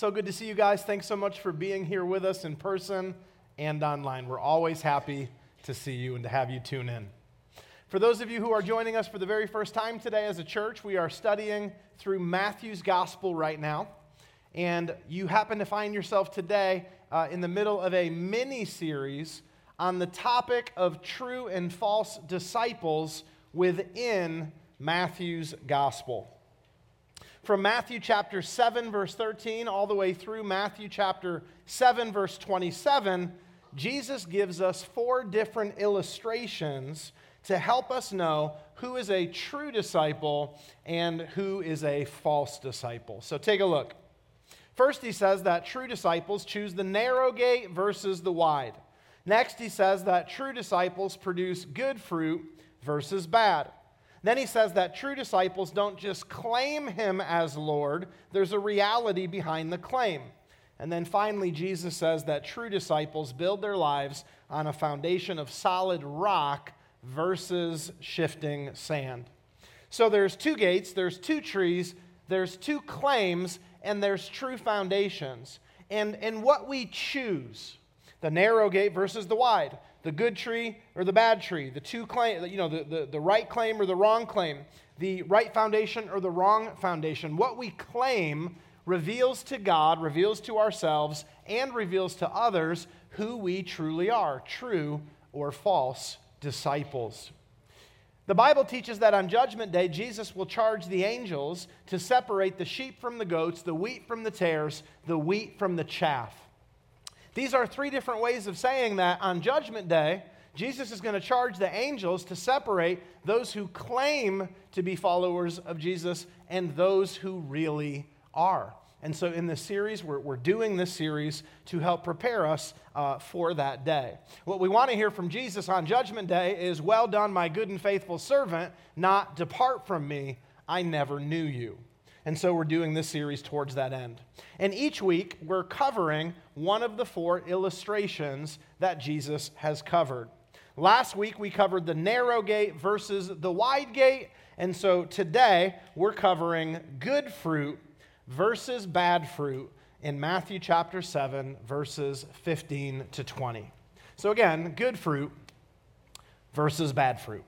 So good to see you guys. Thanks so much for being here with us in person and online. We're always happy to see you and to have you tune in. For those of you who are joining us for the very first time today as a church, we are studying through Matthew's gospel right now. And you happen to find yourself today uh, in the middle of a mini series on the topic of true and false disciples within Matthew's gospel. From Matthew chapter 7, verse 13, all the way through Matthew chapter 7, verse 27, Jesus gives us four different illustrations to help us know who is a true disciple and who is a false disciple. So take a look. First, he says that true disciples choose the narrow gate versus the wide. Next, he says that true disciples produce good fruit versus bad. Then he says that true disciples don't just claim him as Lord, there's a reality behind the claim. And then finally, Jesus says that true disciples build their lives on a foundation of solid rock versus shifting sand. So there's two gates, there's two trees, there's two claims, and there's true foundations. And, and what we choose, the narrow gate versus the wide, the good tree or the bad tree, the two claim, you know, the, the, the right claim or the wrong claim, the right foundation or the wrong foundation. What we claim reveals to God, reveals to ourselves, and reveals to others who we truly are true or false disciples. The Bible teaches that on Judgment Day, Jesus will charge the angels to separate the sheep from the goats, the wheat from the tares, the wheat from the chaff. These are three different ways of saying that on Judgment Day, Jesus is going to charge the angels to separate those who claim to be followers of Jesus and those who really are. And so, in this series, we're, we're doing this series to help prepare us uh, for that day. What we want to hear from Jesus on Judgment Day is, Well done, my good and faithful servant, not depart from me, I never knew you. And so, we're doing this series towards that end. And each week, we're covering one of the four illustrations that Jesus has covered. Last week, we covered the narrow gate versus the wide gate. And so, today, we're covering good fruit versus bad fruit in Matthew chapter 7, verses 15 to 20. So, again, good fruit versus bad fruit.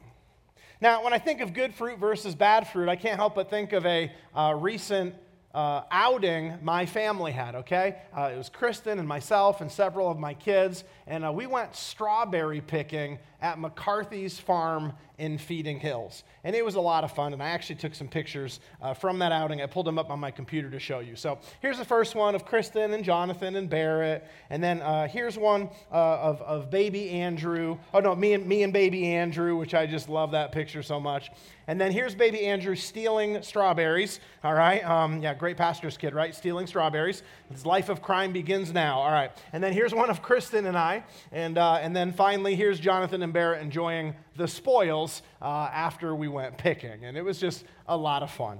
Now, when I think of good fruit versus bad fruit, I can't help but think of a uh, recent uh, outing my family had, okay? Uh, it was Kristen and myself and several of my kids, and uh, we went strawberry picking at McCarthy's farm in Feeding Hills. And it was a lot of fun, and I actually took some pictures uh, from that outing. I pulled them up on my computer to show you. So here's the first one of Kristen and Jonathan and Barrett, and then uh, here's one uh, of, of baby Andrew. Oh, no, me and, me and baby Andrew, which I just love that picture so much. And then here's baby Andrew stealing strawberries. All right. Um, yeah, great pastor's kid, right? Stealing strawberries. His life of crime begins now. All right. And then here's one of Kristen and I. And, uh, and then finally, here's Jonathan and Barrett enjoying the spoils uh, after we went picking. And it was just a lot of fun.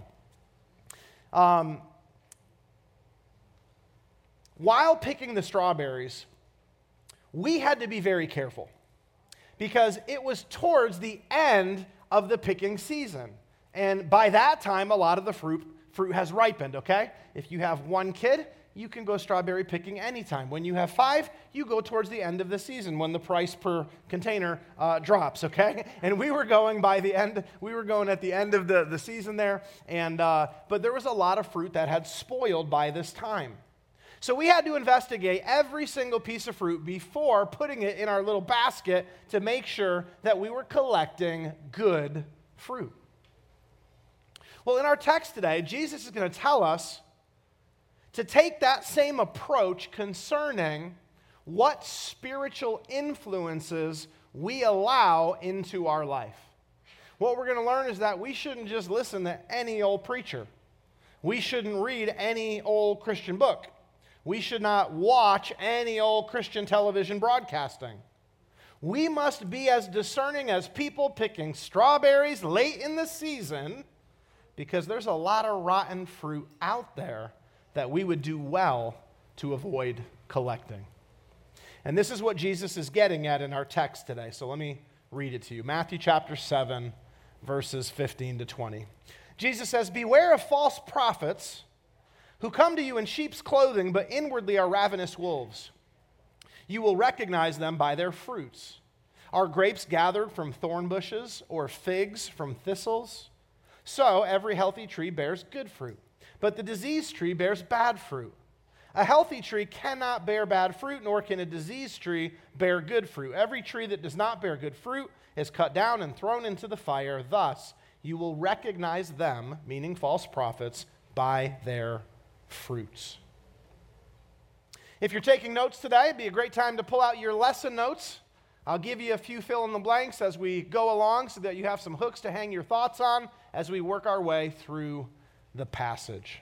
Um, while picking the strawberries, we had to be very careful because it was towards the end of the picking season. And by that time, a lot of the fruit, fruit has ripened, okay? If you have one kid, you can go strawberry picking anytime. When you have five, you go towards the end of the season when the price per container uh, drops, okay? And we were going by the end, we were going at the end of the, the season there, and, uh, but there was a lot of fruit that had spoiled by this time. So we had to investigate every single piece of fruit before putting it in our little basket to make sure that we were collecting good fruit. Well, in our text today, Jesus is going to tell us to take that same approach concerning what spiritual influences we allow into our life. What we're going to learn is that we shouldn't just listen to any old preacher. We shouldn't read any old Christian book. We should not watch any old Christian television broadcasting. We must be as discerning as people picking strawberries late in the season because there's a lot of rotten fruit out there that we would do well to avoid collecting. And this is what Jesus is getting at in our text today. So let me read it to you Matthew chapter 7, verses 15 to 20. Jesus says, Beware of false prophets who come to you in sheep's clothing, but inwardly are ravenous wolves. You will recognize them by their fruits. Are grapes gathered from thorn bushes, or figs from thistles? So every healthy tree bears good fruit, but the diseased tree bears bad fruit. A healthy tree cannot bear bad fruit, nor can a diseased tree bear good fruit. Every tree that does not bear good fruit is cut down and thrown into the fire. Thus, you will recognize them, meaning false prophets, by their fruits. If you're taking notes today, it'd be a great time to pull out your lesson notes. I'll give you a few fill in the blanks as we go along so that you have some hooks to hang your thoughts on as we work our way through the passage.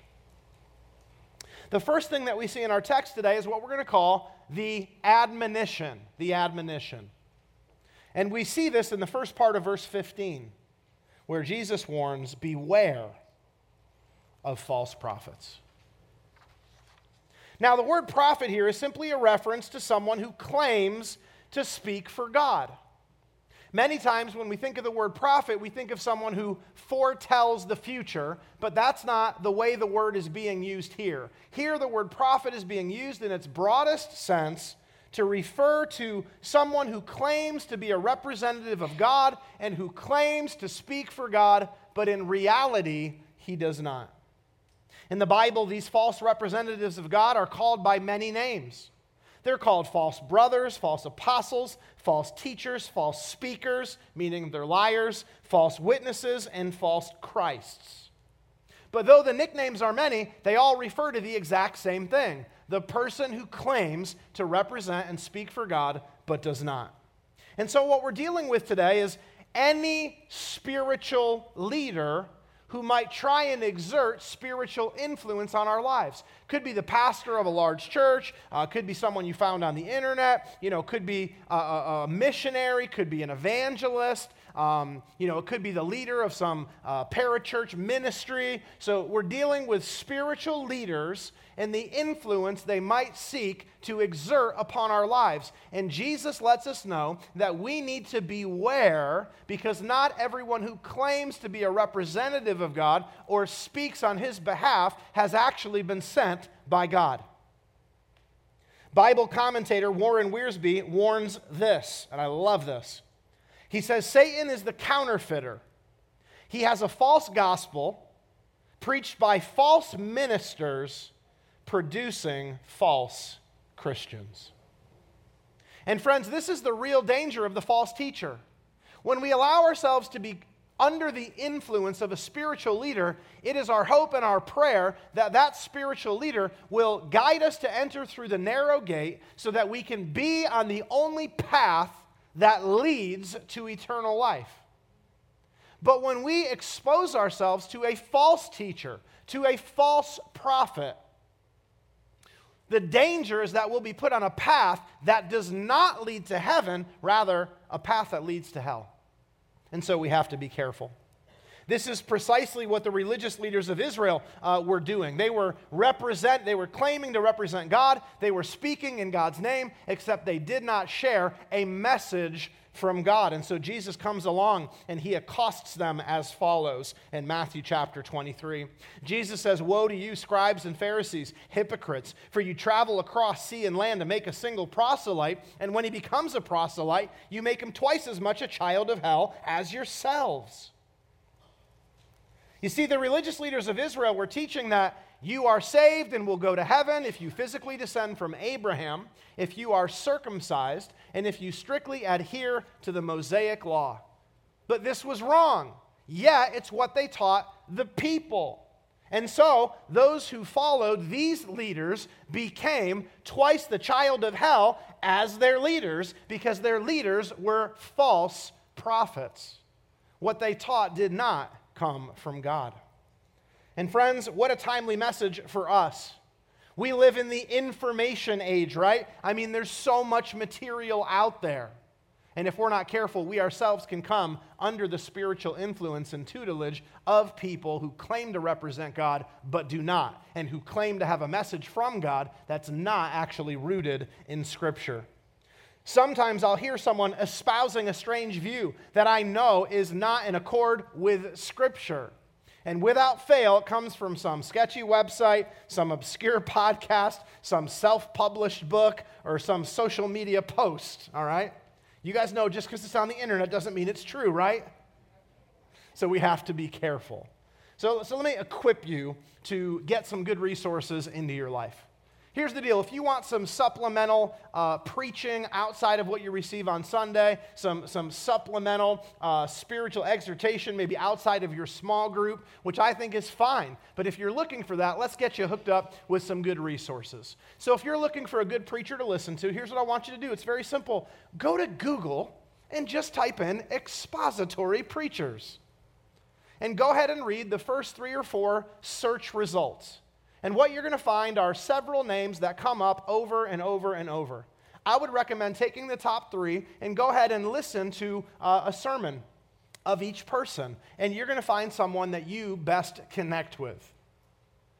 The first thing that we see in our text today is what we're going to call the admonition. The admonition. And we see this in the first part of verse 15, where Jesus warns, Beware of false prophets. Now, the word prophet here is simply a reference to someone who claims to speak for God. Many times when we think of the word prophet, we think of someone who foretells the future, but that's not the way the word is being used here. Here, the word prophet is being used in its broadest sense to refer to someone who claims to be a representative of God and who claims to speak for God, but in reality, he does not. In the Bible, these false representatives of God are called by many names. They're called false brothers, false apostles, false teachers, false speakers, meaning they're liars, false witnesses, and false Christs. But though the nicknames are many, they all refer to the exact same thing the person who claims to represent and speak for God, but does not. And so, what we're dealing with today is any spiritual leader who might try and exert spiritual influence on our lives. Could be the pastor of a large church, uh, could be someone you found on the internet, you know, could be a, a, a missionary, could be an evangelist, um, you know, it could be the leader of some uh, parachurch ministry. So we're dealing with spiritual leaders and the influence they might seek to exert upon our lives. And Jesus lets us know that we need to beware because not everyone who claims to be a representative of God or speaks on his behalf has actually been sent by God. Bible commentator Warren Wiersbe warns this, and I love this. He says Satan is the counterfeiter. He has a false gospel preached by false ministers producing false Christians. And friends, this is the real danger of the false teacher. When we allow ourselves to be under the influence of a spiritual leader, it is our hope and our prayer that that spiritual leader will guide us to enter through the narrow gate so that we can be on the only path that leads to eternal life. But when we expose ourselves to a false teacher, to a false prophet, the danger is that we'll be put on a path that does not lead to heaven, rather, a path that leads to hell. And so we have to be careful. This is precisely what the religious leaders of Israel uh, were doing. They were represent, they were claiming to represent God. They were speaking in God's name, except they did not share a message from God. And so Jesus comes along and he accosts them as follows in Matthew chapter 23. Jesus says, Woe to you, scribes and Pharisees, hypocrites, for you travel across sea and land to make a single proselyte, and when he becomes a proselyte, you make him twice as much a child of hell as yourselves. You see, the religious leaders of Israel were teaching that you are saved and will go to heaven if you physically descend from Abraham, if you are circumcised, and if you strictly adhere to the Mosaic law. But this was wrong. Yet, it's what they taught the people. And so, those who followed these leaders became twice the child of hell as their leaders because their leaders were false prophets. What they taught did not come from God. And friends, what a timely message for us. We live in the information age, right? I mean, there's so much material out there. And if we're not careful, we ourselves can come under the spiritual influence and tutelage of people who claim to represent God but do not, and who claim to have a message from God that's not actually rooted in Scripture. Sometimes I'll hear someone espousing a strange view that I know is not in accord with Scripture. And without fail, it comes from some sketchy website, some obscure podcast, some self published book, or some social media post, all right? You guys know just because it's on the internet doesn't mean it's true, right? So we have to be careful. So, so let me equip you to get some good resources into your life. Here's the deal if you want some supplemental uh, preaching outside of what you receive on Sunday, some, some supplemental uh, spiritual exhortation, maybe outside of your small group, which I think is fine. But if you're looking for that, let's get you hooked up with some good resources. So if you're looking for a good preacher to listen to, here's what I want you to do it's very simple go to Google and just type in expository preachers. And go ahead and read the first three or four search results. And what you're going to find are several names that come up over and over and over. I would recommend taking the top three and go ahead and listen to uh, a sermon of each person. And you're going to find someone that you best connect with.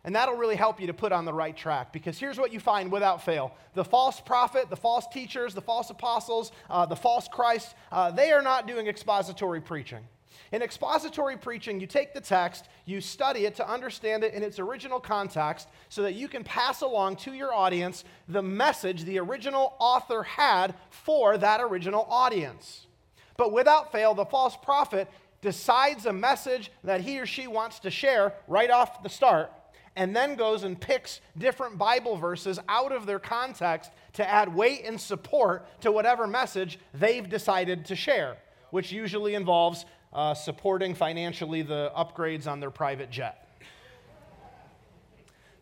And that'll really help you to put on the right track because here's what you find without fail the false prophet, the false teachers, the false apostles, uh, the false Christ, uh, they are not doing expository preaching. In expository preaching, you take the text, you study it to understand it in its original context so that you can pass along to your audience the message the original author had for that original audience. But without fail, the false prophet decides a message that he or she wants to share right off the start and then goes and picks different Bible verses out of their context to add weight and support to whatever message they've decided to share, which usually involves uh, supporting financially the upgrades on their private jet.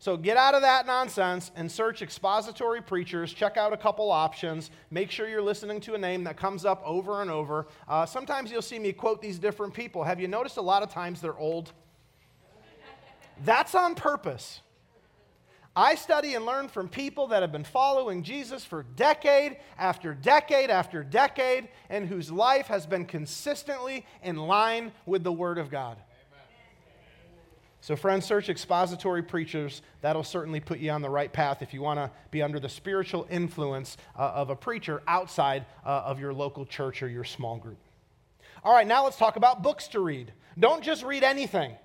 So get out of that nonsense and search expository preachers. Check out a couple options. Make sure you're listening to a name that comes up over and over. Uh, sometimes you'll see me quote these different people. Have you noticed a lot of times they're old? That's on purpose. I study and learn from people that have been following Jesus for decade after decade after decade and whose life has been consistently in line with the Word of God. So, friends, search expository preachers. That'll certainly put you on the right path if you want to be under the spiritual influence uh, of a preacher outside uh, of your local church or your small group. All right, now let's talk about books to read. Don't just read anything.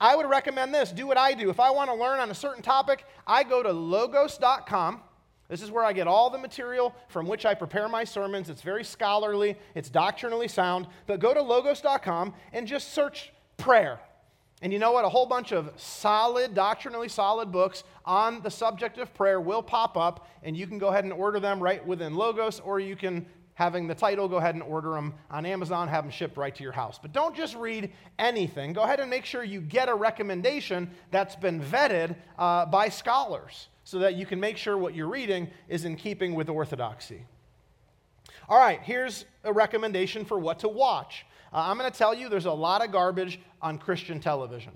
I would recommend this. Do what I do. If I want to learn on a certain topic, I go to logos.com. This is where I get all the material from which I prepare my sermons. It's very scholarly, it's doctrinally sound. But go to logos.com and just search prayer. And you know what? A whole bunch of solid, doctrinally solid books on the subject of prayer will pop up, and you can go ahead and order them right within Logos, or you can having the title, go ahead and order them on Amazon, have them shipped right to your house. But don't just read anything. Go ahead and make sure you get a recommendation that's been vetted uh, by scholars so that you can make sure what you're reading is in keeping with orthodoxy. All right, here's a recommendation for what to watch. Uh, I'm going to tell you there's a lot of garbage on Christian television.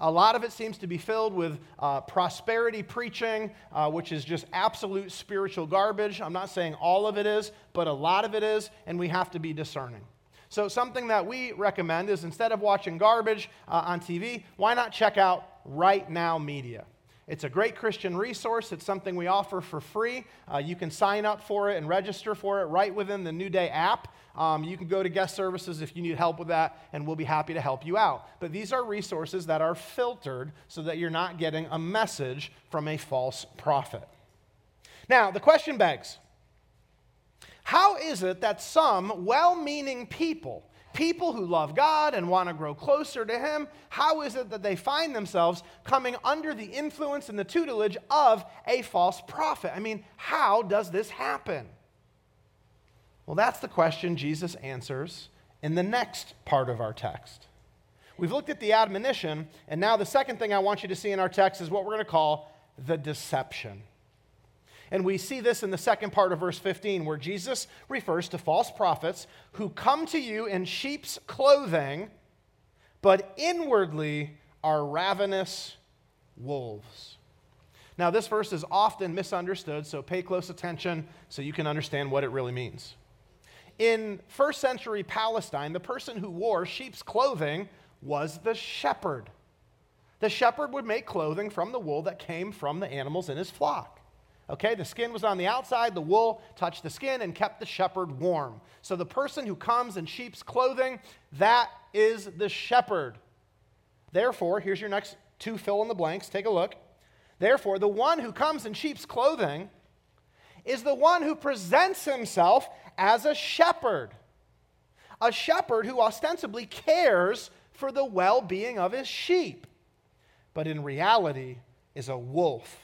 A lot of it seems to be filled with uh, prosperity preaching, uh, which is just absolute spiritual garbage. I'm not saying all of it is, but a lot of it is, and we have to be discerning. So, something that we recommend is instead of watching garbage uh, on TV, why not check out Right Now Media? It's a great Christian resource. It's something we offer for free. Uh, you can sign up for it and register for it right within the New Day app. Um, you can go to guest services if you need help with that, and we'll be happy to help you out. But these are resources that are filtered so that you're not getting a message from a false prophet. Now, the question begs how is it that some well meaning people, people who love God and want to grow closer to Him, how is it that they find themselves coming under the influence and the tutelage of a false prophet? I mean, how does this happen? Well, that's the question Jesus answers in the next part of our text. We've looked at the admonition, and now the second thing I want you to see in our text is what we're going to call the deception. And we see this in the second part of verse 15, where Jesus refers to false prophets who come to you in sheep's clothing, but inwardly are ravenous wolves. Now, this verse is often misunderstood, so pay close attention so you can understand what it really means. In first century Palestine, the person who wore sheep's clothing was the shepherd. The shepherd would make clothing from the wool that came from the animals in his flock. Okay, the skin was on the outside, the wool touched the skin and kept the shepherd warm. So the person who comes in sheep's clothing, that is the shepherd. Therefore, here's your next two fill in the blanks. Take a look. Therefore, the one who comes in sheep's clothing is the one who presents himself as a shepherd. A shepherd who ostensibly cares for the well being of his sheep, but in reality is a wolf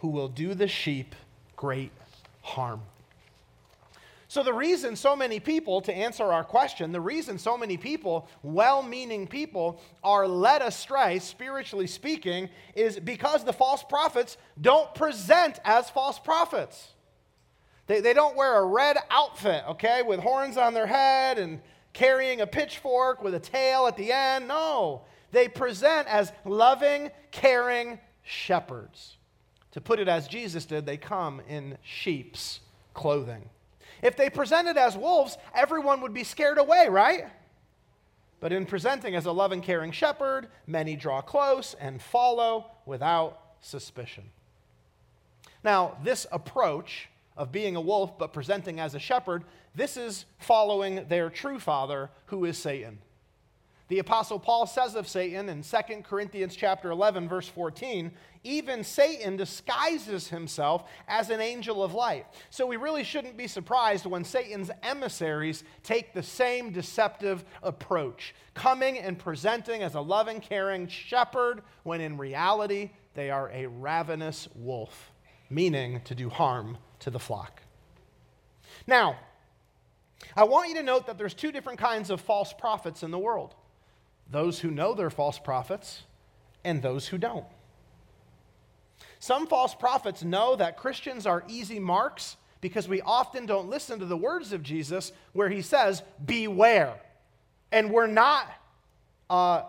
who will do the sheep great harm. So, the reason so many people, to answer our question, the reason so many people, well meaning people, are led astray, spiritually speaking, is because the false prophets don't present as false prophets. They, they don't wear a red outfit, okay, with horns on their head and carrying a pitchfork with a tail at the end. No, they present as loving, caring shepherds. To put it as Jesus did, they come in sheep's clothing. If they presented as wolves, everyone would be scared away, right? But in presenting as a loving, caring shepherd, many draw close and follow without suspicion. Now, this approach of being a wolf but presenting as a shepherd, this is following their true father, who is Satan. The apostle Paul says of Satan in 2 Corinthians chapter 11 verse 14, even Satan disguises himself as an angel of light. So we really shouldn't be surprised when Satan's emissaries take the same deceptive approach, coming and presenting as a loving, caring shepherd when in reality they are a ravenous wolf, meaning to do harm to the flock. Now, I want you to note that there's two different kinds of false prophets in the world those who know they're false prophets and those who don't. Some false prophets know that Christians are easy marks because we often don't listen to the words of Jesus where he says, Beware. And we're not uh,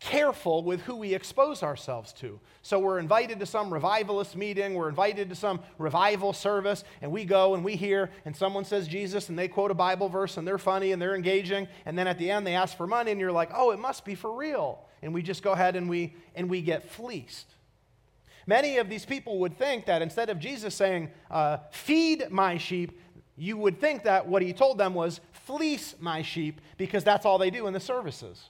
careful with who we expose ourselves to. So we're invited to some revivalist meeting, we're invited to some revival service, and we go and we hear, and someone says Jesus, and they quote a Bible verse, and they're funny and they're engaging, and then at the end they ask for money, and you're like, oh, it must be for real. And we just go ahead and we, and we get fleeced. Many of these people would think that instead of Jesus saying, uh, feed my sheep, you would think that what he told them was, fleece my sheep, because that's all they do in the services.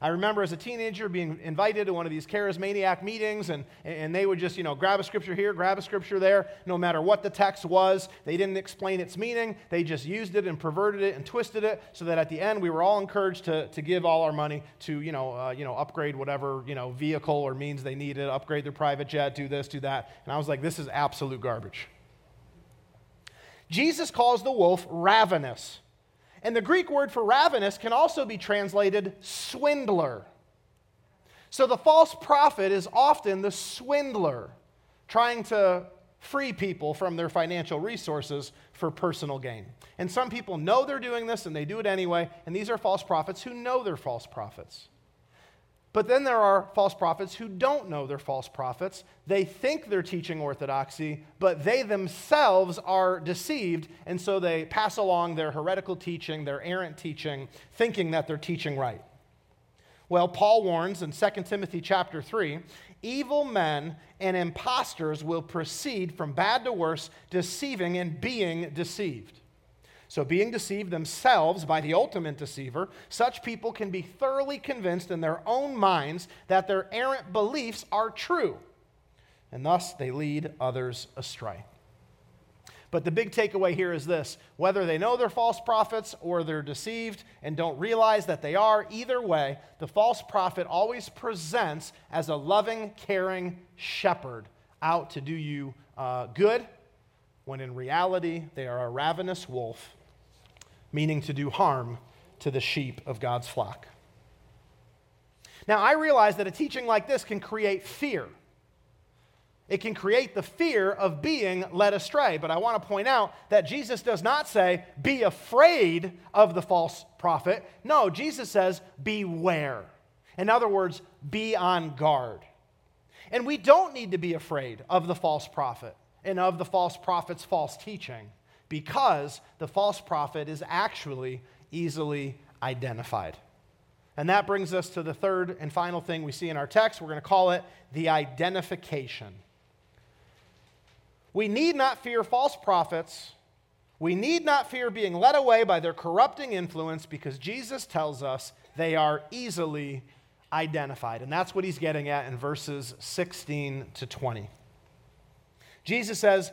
I remember as a teenager being invited to one of these charismaniac meetings, and, and they would just, you know, grab a scripture here, grab a scripture there, no matter what the text was. They didn't explain its meaning. They just used it and perverted it and twisted it so that at the end we were all encouraged to, to give all our money to, you know, uh, you know, upgrade whatever, you know, vehicle or means they needed, upgrade their private jet, do this, do that. And I was like, this is absolute garbage. Jesus calls the wolf ravenous. And the Greek word for ravenous can also be translated swindler. So the false prophet is often the swindler, trying to free people from their financial resources for personal gain. And some people know they're doing this and they do it anyway, and these are false prophets who know they're false prophets. But then there are false prophets who don't know they're false prophets. They think they're teaching orthodoxy, but they themselves are deceived, and so they pass along their heretical teaching, their errant teaching, thinking that they're teaching right. Well, Paul warns in 2 Timothy chapter 3 evil men and impostors will proceed from bad to worse, deceiving and being deceived. So, being deceived themselves by the ultimate deceiver, such people can be thoroughly convinced in their own minds that their errant beliefs are true, and thus they lead others astray. But the big takeaway here is this whether they know they're false prophets or they're deceived and don't realize that they are, either way, the false prophet always presents as a loving, caring shepherd out to do you uh, good, when in reality they are a ravenous wolf meaning to do harm to the sheep of God's flock. Now, I realize that a teaching like this can create fear. It can create the fear of being led astray. But I want to point out that Jesus does not say, be afraid of the false prophet. No, Jesus says, beware. In other words, be on guard. And we don't need to be afraid of the false prophet and of the false prophet's false teaching because the false prophet is actually easily identified. And that brings us to the third and final thing we see in our text. We're going to call it the identification. We need not fear false prophets. We need not fear being led away by their corrupting influence because Jesus tells us they are easily identified. And that's what he's getting at in verses 16 to 20. Jesus says,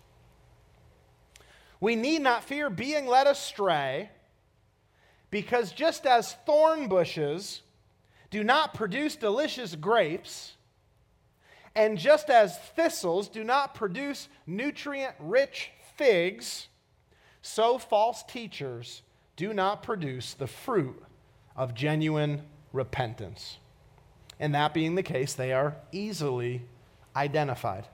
We need not fear being led astray, because just as thorn bushes do not produce delicious grapes, and just as thistles do not produce nutrient rich figs, so false teachers do not produce the fruit of genuine repentance. And that being the case, they are easily identified.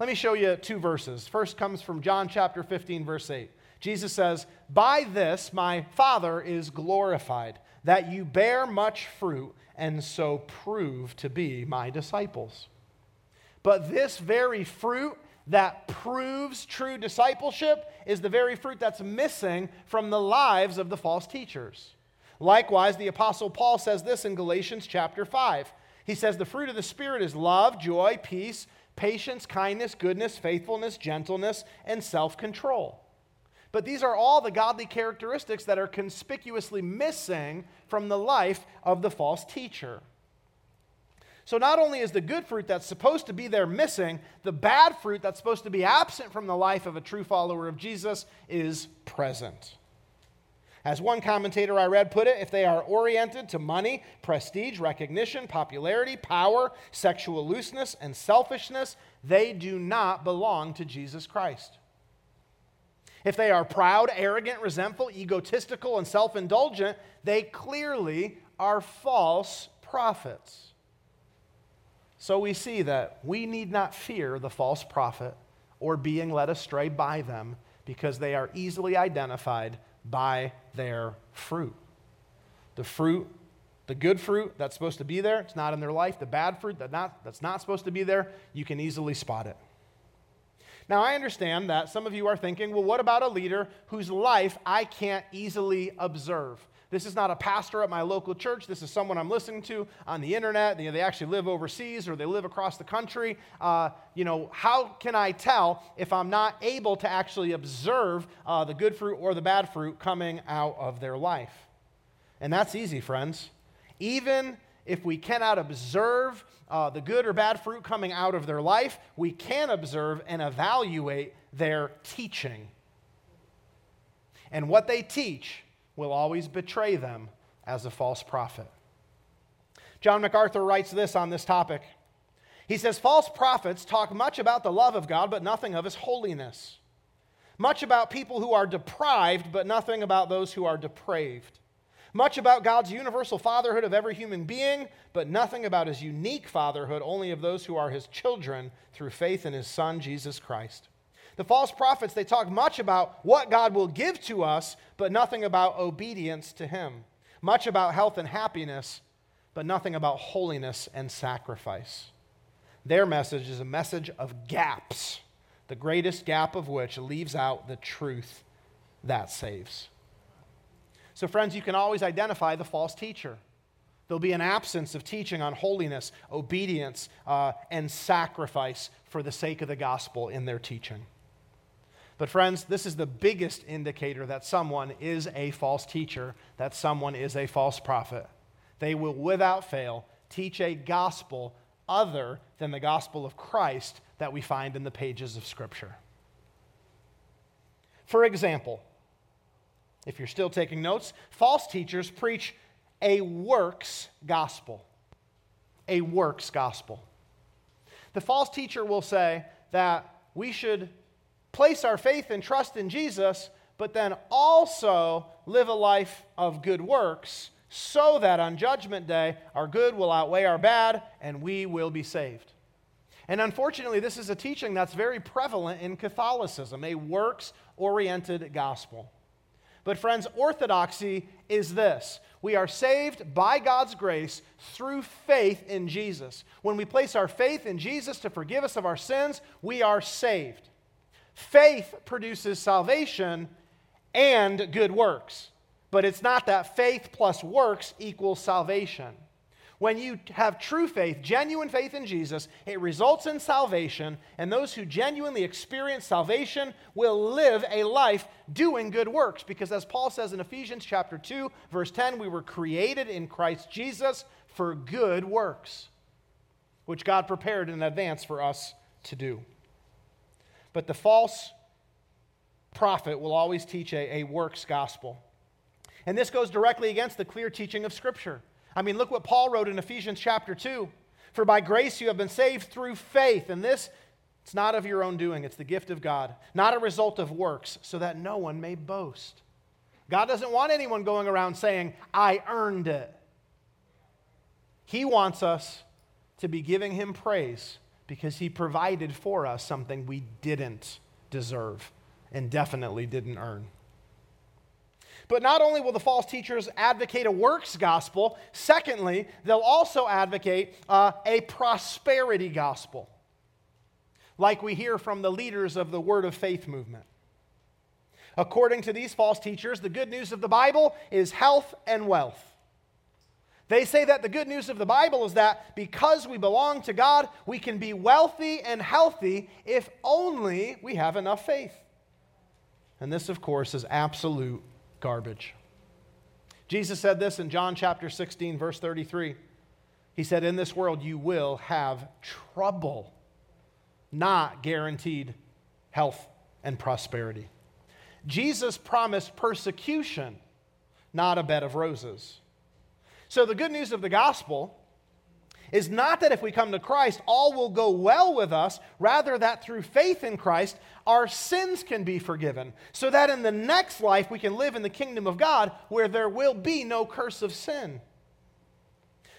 Let me show you two verses. First comes from John chapter 15, verse 8. Jesus says, By this my Father is glorified, that you bear much fruit and so prove to be my disciples. But this very fruit that proves true discipleship is the very fruit that's missing from the lives of the false teachers. Likewise, the Apostle Paul says this in Galatians chapter 5. He says, The fruit of the Spirit is love, joy, peace, patience, kindness, goodness, faithfulness, gentleness, and self control. But these are all the godly characteristics that are conspicuously missing from the life of the false teacher. So not only is the good fruit that's supposed to be there missing, the bad fruit that's supposed to be absent from the life of a true follower of Jesus is present. As one commentator I read put it, if they are oriented to money, prestige, recognition, popularity, power, sexual looseness, and selfishness, they do not belong to Jesus Christ. If they are proud, arrogant, resentful, egotistical, and self indulgent, they clearly are false prophets. So we see that we need not fear the false prophet or being led astray by them because they are easily identified by their fruit. The fruit, the good fruit that's supposed to be there, it's not in their life. The bad fruit that not, that's not supposed to be there, you can easily spot it. Now, I understand that some of you are thinking, well, what about a leader whose life I can't easily observe? This is not a pastor at my local church. This is someone I'm listening to on the internet. They, they actually live overseas or they live across the country. Uh, you know, how can I tell if I'm not able to actually observe uh, the good fruit or the bad fruit coming out of their life? And that's easy, friends. Even if we cannot observe uh, the good or bad fruit coming out of their life, we can observe and evaluate their teaching. And what they teach will always betray them as a false prophet. John MacArthur writes this on this topic. He says, False prophets talk much about the love of God, but nothing of his holiness. Much about people who are deprived, but nothing about those who are depraved. Much about God's universal fatherhood of every human being, but nothing about his unique fatherhood only of those who are his children through faith in his son, Jesus Christ. The false prophets, they talk much about what God will give to us, but nothing about obedience to Him. Much about health and happiness, but nothing about holiness and sacrifice. Their message is a message of gaps, the greatest gap of which leaves out the truth that saves. So, friends, you can always identify the false teacher. There'll be an absence of teaching on holiness, obedience, uh, and sacrifice for the sake of the gospel in their teaching. But, friends, this is the biggest indicator that someone is a false teacher, that someone is a false prophet. They will, without fail, teach a gospel other than the gospel of Christ that we find in the pages of Scripture. For example, if you're still taking notes, false teachers preach a works gospel. A works gospel. The false teacher will say that we should place our faith and trust in Jesus, but then also live a life of good works so that on Judgment Day, our good will outweigh our bad and we will be saved. And unfortunately, this is a teaching that's very prevalent in Catholicism, a works oriented gospel. But, friends, orthodoxy is this We are saved by God's grace through faith in Jesus. When we place our faith in Jesus to forgive us of our sins, we are saved. Faith produces salvation and good works, but it's not that faith plus works equals salvation. When you have true faith, genuine faith in Jesus, it results in salvation, and those who genuinely experience salvation will live a life doing good works. Because as Paul says in Ephesians chapter 2, verse 10, we were created in Christ Jesus for good works, which God prepared in advance for us to do. But the false prophet will always teach a, a works gospel. And this goes directly against the clear teaching of Scripture. I mean, look what Paul wrote in Ephesians chapter 2. For by grace you have been saved through faith, and this it's not of your own doing, it's the gift of God, not a result of works, so that no one may boast. God doesn't want anyone going around saying, I earned it. He wants us to be giving him praise because he provided for us something we didn't deserve and definitely didn't earn. But not only will the false teachers advocate a works gospel, secondly, they'll also advocate uh, a prosperity gospel, like we hear from the leaders of the Word of Faith movement. According to these false teachers, the good news of the Bible is health and wealth. They say that the good news of the Bible is that because we belong to God, we can be wealthy and healthy if only we have enough faith. And this, of course, is absolute garbage. Jesus said this in John chapter 16, verse 33. He said, In this world you will have trouble, not guaranteed health and prosperity. Jesus promised persecution, not a bed of roses. So, the good news of the gospel is not that if we come to Christ, all will go well with us, rather, that through faith in Christ, our sins can be forgiven, so that in the next life we can live in the kingdom of God where there will be no curse of sin.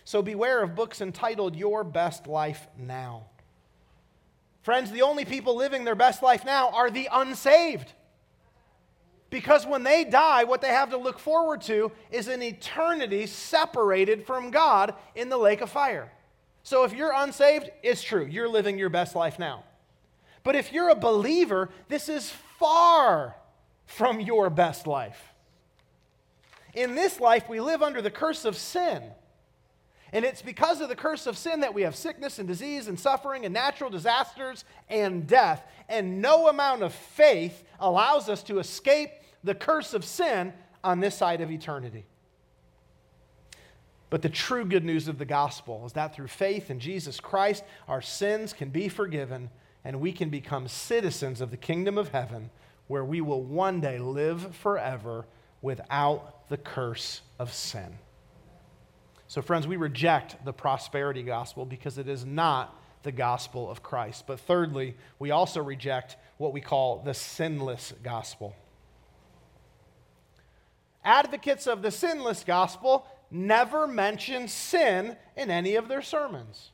So beware of books entitled Your Best Life Now. Friends, the only people living their best life now are the unsaved. Because when they die, what they have to look forward to is an eternity separated from God in the lake of fire. So if you're unsaved, it's true. You're living your best life now. But if you're a believer, this is far from your best life. In this life, we live under the curse of sin. And it's because of the curse of sin that we have sickness and disease and suffering and natural disasters and death. And no amount of faith allows us to escape the curse of sin on this side of eternity. But the true good news of the gospel is that through faith in Jesus Christ, our sins can be forgiven and we can become citizens of the kingdom of heaven where we will one day live forever without the curse of sin. So, friends, we reject the prosperity gospel because it is not the gospel of Christ. But thirdly, we also reject what we call the sinless gospel. Advocates of the sinless gospel never mention sin in any of their sermons.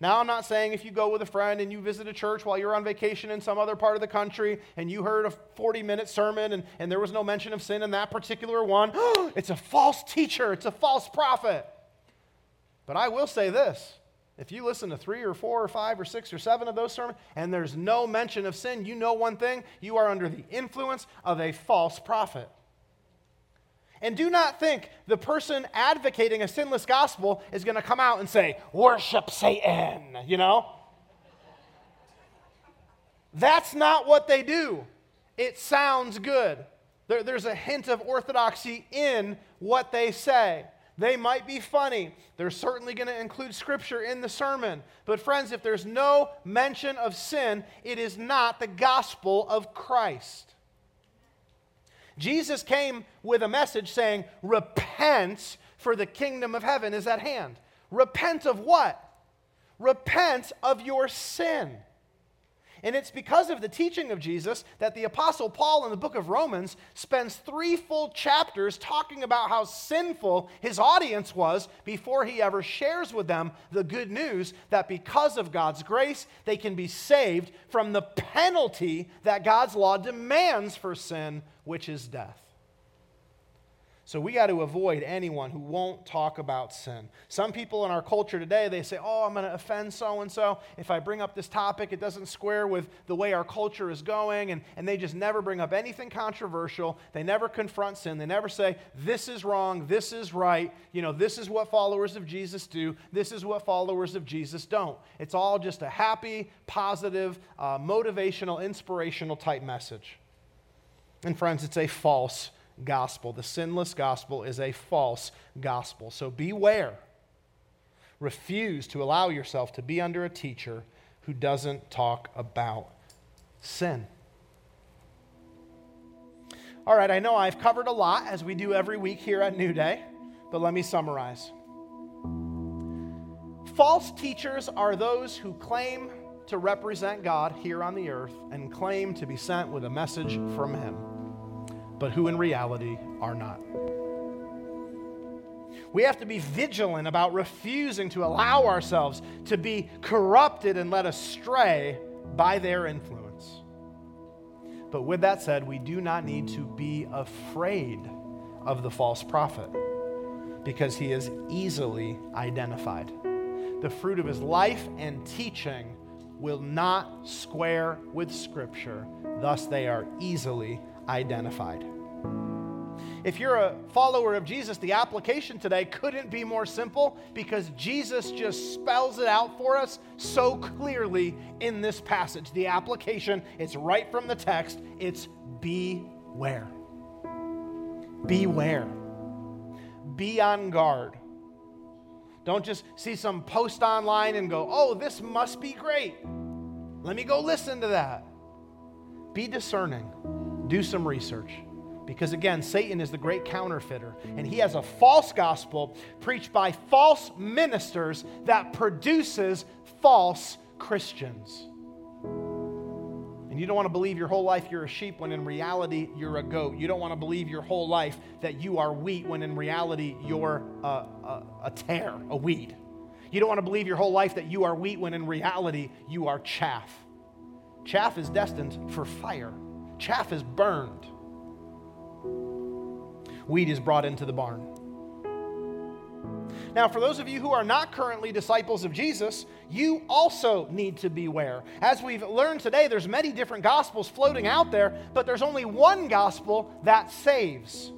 Now, I'm not saying if you go with a friend and you visit a church while you're on vacation in some other part of the country and you heard a 40 minute sermon and, and there was no mention of sin in that particular one, it's a false teacher, it's a false prophet. But I will say this if you listen to three or four or five or six or seven of those sermons and there's no mention of sin, you know one thing you are under the influence of a false prophet. And do not think the person advocating a sinless gospel is going to come out and say, worship Satan, you know? That's not what they do. It sounds good. There, there's a hint of orthodoxy in what they say. They might be funny. They're certainly going to include scripture in the sermon. But, friends, if there's no mention of sin, it is not the gospel of Christ. Jesus came with a message saying, Repent, for the kingdom of heaven is at hand. Repent of what? Repent of your sin. And it's because of the teaching of Jesus that the Apostle Paul in the book of Romans spends three full chapters talking about how sinful his audience was before he ever shares with them the good news that because of God's grace, they can be saved from the penalty that God's law demands for sin, which is death. So we got to avoid anyone who won't talk about sin. Some people in our culture today, they say, Oh, I'm going to offend so and so. If I bring up this topic, it doesn't square with the way our culture is going. And, and they just never bring up anything controversial. They never confront sin. They never say, This is wrong. This is right. You know, this is what followers of Jesus do. This is what followers of Jesus don't. It's all just a happy, positive, uh, motivational, inspirational type message. And friends, it's a false gospel. The sinless gospel is a false gospel. So beware. Refuse to allow yourself to be under a teacher who doesn't talk about sin. All right, I know I've covered a lot as we do every week here at New Day, but let me summarize. False teachers are those who claim to represent God here on the earth and claim to be sent with a message from Him but who in reality are not. We have to be vigilant about refusing to allow ourselves to be corrupted and led astray by their influence. But with that said, we do not need to be afraid of the false prophet because he is easily identified. The fruit of his life and teaching will not square with Scripture, thus, they are easily identified. If you're a follower of Jesus, the application today couldn't be more simple because Jesus just spells it out for us so clearly in this passage. The application, it's right from the text, it's beware. Beware. Be on guard. Don't just see some post online and go, oh, this must be great. Let me go listen to that. Be discerning do some research. Because again, Satan is the great counterfeiter, and he has a false gospel preached by false ministers that produces false Christians. And you don't want to believe your whole life you're a sheep when in reality you're a goat. You don't want to believe your whole life that you are wheat when in reality you're a, a, a tare, a weed. You don't want to believe your whole life that you are wheat when in reality you are chaff. Chaff is destined for fire chaff is burned, wheat is brought into the barn. Now, for those of you who are not currently disciples of Jesus, you also need to beware. As we've learned today, there's many different gospels floating out there, but there's only one gospel that saves.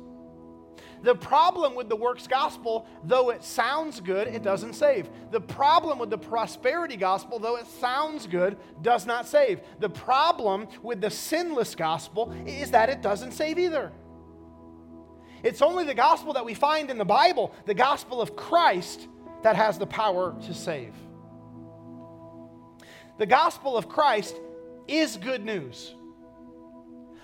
The problem with the works gospel, though it sounds good, it doesn't save. The problem with the prosperity gospel, though it sounds good, does not save. The problem with the sinless gospel is that it doesn't save either. It's only the gospel that we find in the Bible, the gospel of Christ, that has the power to save. The gospel of Christ is good news.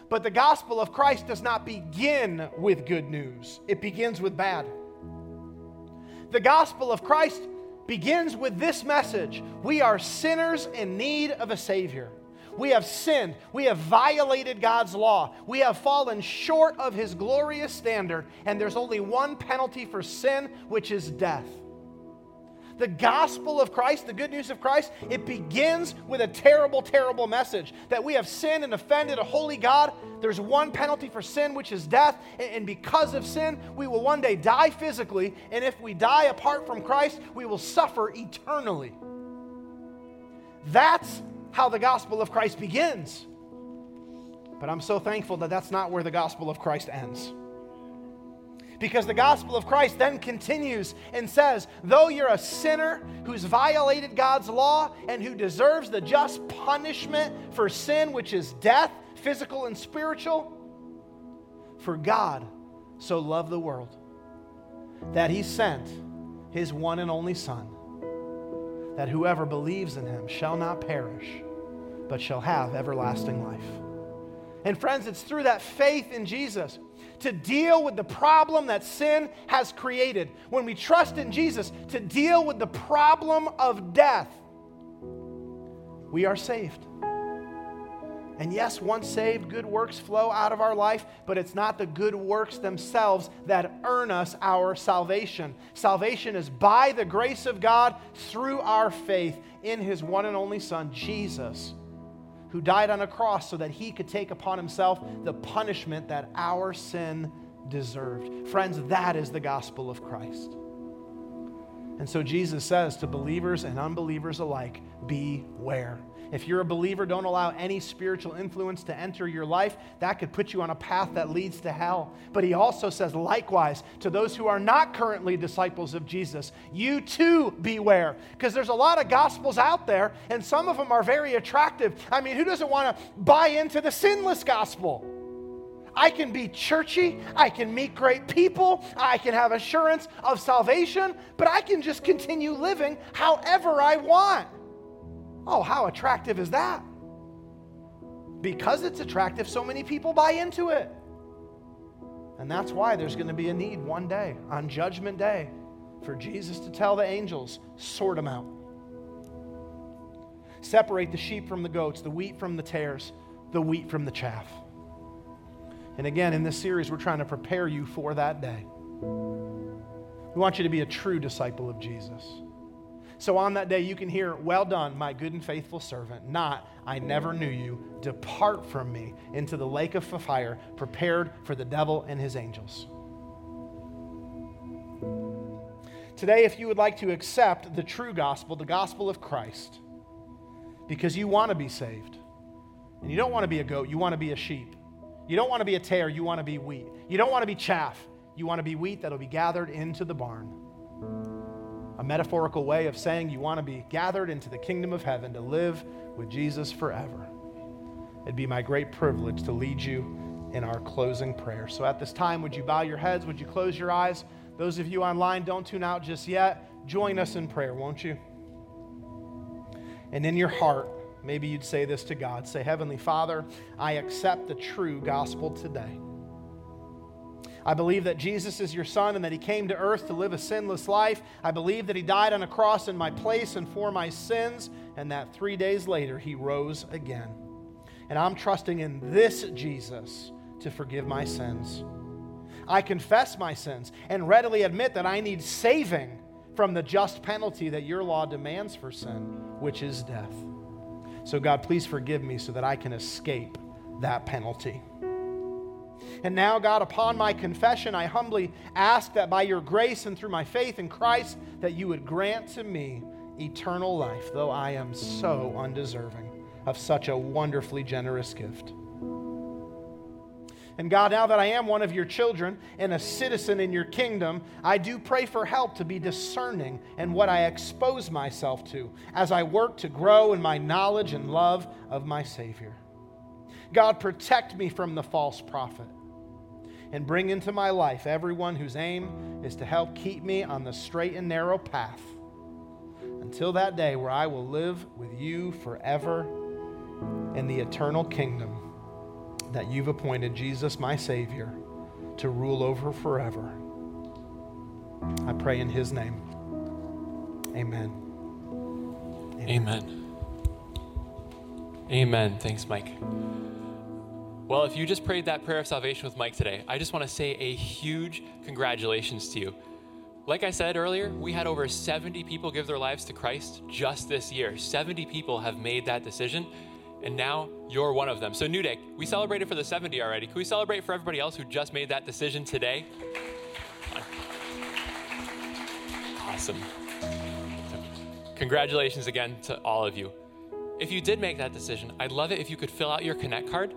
But the gospel of Christ does not begin with good news, it begins with bad. The gospel of Christ begins with this message We are sinners in need of a Savior. We have sinned. We have violated God's law. We have fallen short of His glorious standard. And there's only one penalty for sin, which is death the gospel of Christ, the good news of Christ, it begins with a terrible, terrible message that we have sinned and offended a holy God. There's one penalty for sin, which is death. And because of sin, we will one day die physically. And if we die apart from Christ, we will suffer eternally. That's how the gospel of Christ begins. But I'm so thankful that that's not where the gospel of Christ ends. Because the gospel of Christ then continues and says, though you're a sinner who's violated God's law and who deserves the just punishment for sin, which is death, physical and spiritual, for God so loved the world that he sent his one and only Son, that whoever believes in him shall not perish, but shall have everlasting life. And friends, it's through that faith in Jesus to deal with the problem that sin has created, when we trust in Jesus to deal with the problem of death, we are saved. And yes, once saved, good works flow out of our life, but it's not the good works themselves that earn us our salvation. Salvation is by the grace of God through our faith in His one and only Son, Jesus who died on a cross so that he could take upon himself the punishment that our sin deserved. Friends, that is the gospel of Christ. And so Jesus says to believers and unbelievers alike, beware. If you're a believer, don't allow any spiritual influence to enter your life. That could put you on a path that leads to hell. But he also says, likewise, to those who are not currently disciples of Jesus, you too beware. Because there's a lot of gospels out there, and some of them are very attractive. I mean, who doesn't want to buy into the sinless gospel? I can be churchy, I can meet great people, I can have assurance of salvation, but I can just continue living however I want. Oh, how attractive is that? Because it's attractive, so many people buy into it. And that's why there's going to be a need one day, on Judgment Day, for Jesus to tell the angels, sort them out. Separate the sheep from the goats, the wheat from the tares, the wheat from the chaff. And again, in this series, we're trying to prepare you for that day. We want you to be a true disciple of Jesus. So on that day, you can hear, Well done, my good and faithful servant, not, I never knew you. Depart from me into the lake of fire, prepared for the devil and his angels. Today, if you would like to accept the true gospel, the gospel of Christ, because you want to be saved, and you don't want to be a goat, you want to be a sheep. You don't want to be a tare, you want to be wheat. You don't want to be chaff, you want to be wheat that'll be gathered into the barn. A metaphorical way of saying you want to be gathered into the kingdom of heaven to live with Jesus forever. It'd be my great privilege to lead you in our closing prayer. So at this time, would you bow your heads? Would you close your eyes? Those of you online, don't tune out just yet. Join us in prayer, won't you? And in your heart, Maybe you'd say this to God say, Heavenly Father, I accept the true gospel today. I believe that Jesus is your son and that he came to earth to live a sinless life. I believe that he died on a cross in my place and for my sins, and that three days later he rose again. And I'm trusting in this Jesus to forgive my sins. I confess my sins and readily admit that I need saving from the just penalty that your law demands for sin, which is death. So, God, please forgive me so that I can escape that penalty. And now, God, upon my confession, I humbly ask that by your grace and through my faith in Christ, that you would grant to me eternal life, though I am so undeserving of such a wonderfully generous gift. And God, now that I am one of your children and a citizen in your kingdom, I do pray for help to be discerning in what I expose myself to as I work to grow in my knowledge and love of my Savior. God, protect me from the false prophet and bring into my life everyone whose aim is to help keep me on the straight and narrow path until that day where I will live with you forever in the eternal kingdom that you've appointed Jesus, my Savior, to rule over forever. I pray in His name. Amen. Amen. Amen. Amen. Thanks, Mike. Well, if you just prayed that prayer of salvation with Mike today, I just want to say a huge congratulations to you. Like I said earlier, we had over 70 people give their lives to Christ just this year. 70 people have made that decision, and now you're one of them. So, New Day, we celebrated for the 70 already. Can we celebrate for everybody else who just made that decision today? Awesome. Congratulations again to all of you. If you did make that decision, I'd love it if you could fill out your Connect card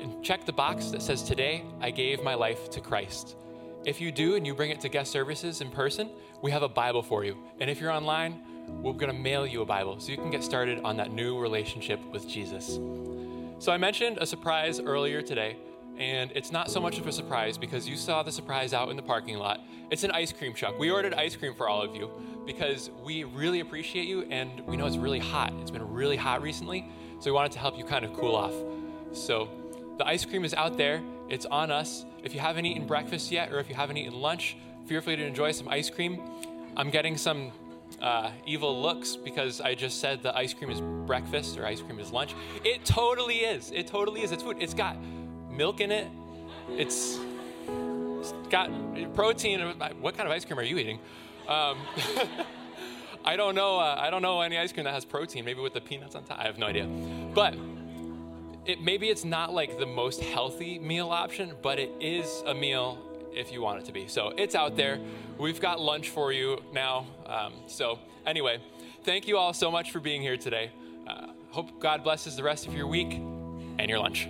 and check the box that says, Today I gave my life to Christ. If you do and you bring it to guest services in person, we have a Bible for you. And if you're online, we're going to mail you a Bible so you can get started on that new relationship with Jesus. So, I mentioned a surprise earlier today, and it's not so much of a surprise because you saw the surprise out in the parking lot. It's an ice cream truck. We ordered ice cream for all of you because we really appreciate you, and we know it's really hot. It's been really hot recently, so we wanted to help you kind of cool off. So, the ice cream is out there, it's on us. If you haven't eaten breakfast yet, or if you haven't eaten lunch, feel free to enjoy some ice cream. I'm getting some uh, evil looks because I just said the ice cream is breakfast or ice cream is lunch. It totally is. It totally is. It's food. It's got milk in it. It's, it's got protein. What kind of ice cream are you eating? Um, I don't know. Uh, I don't know any ice cream that has protein. Maybe with the peanuts on top. I have no idea. But it, maybe it's not like the most healthy meal option, but it is a meal if you want it to be. So it's out there. We've got lunch for you now. Um, so, anyway, thank you all so much for being here today. Uh, hope God blesses the rest of your week and your lunch.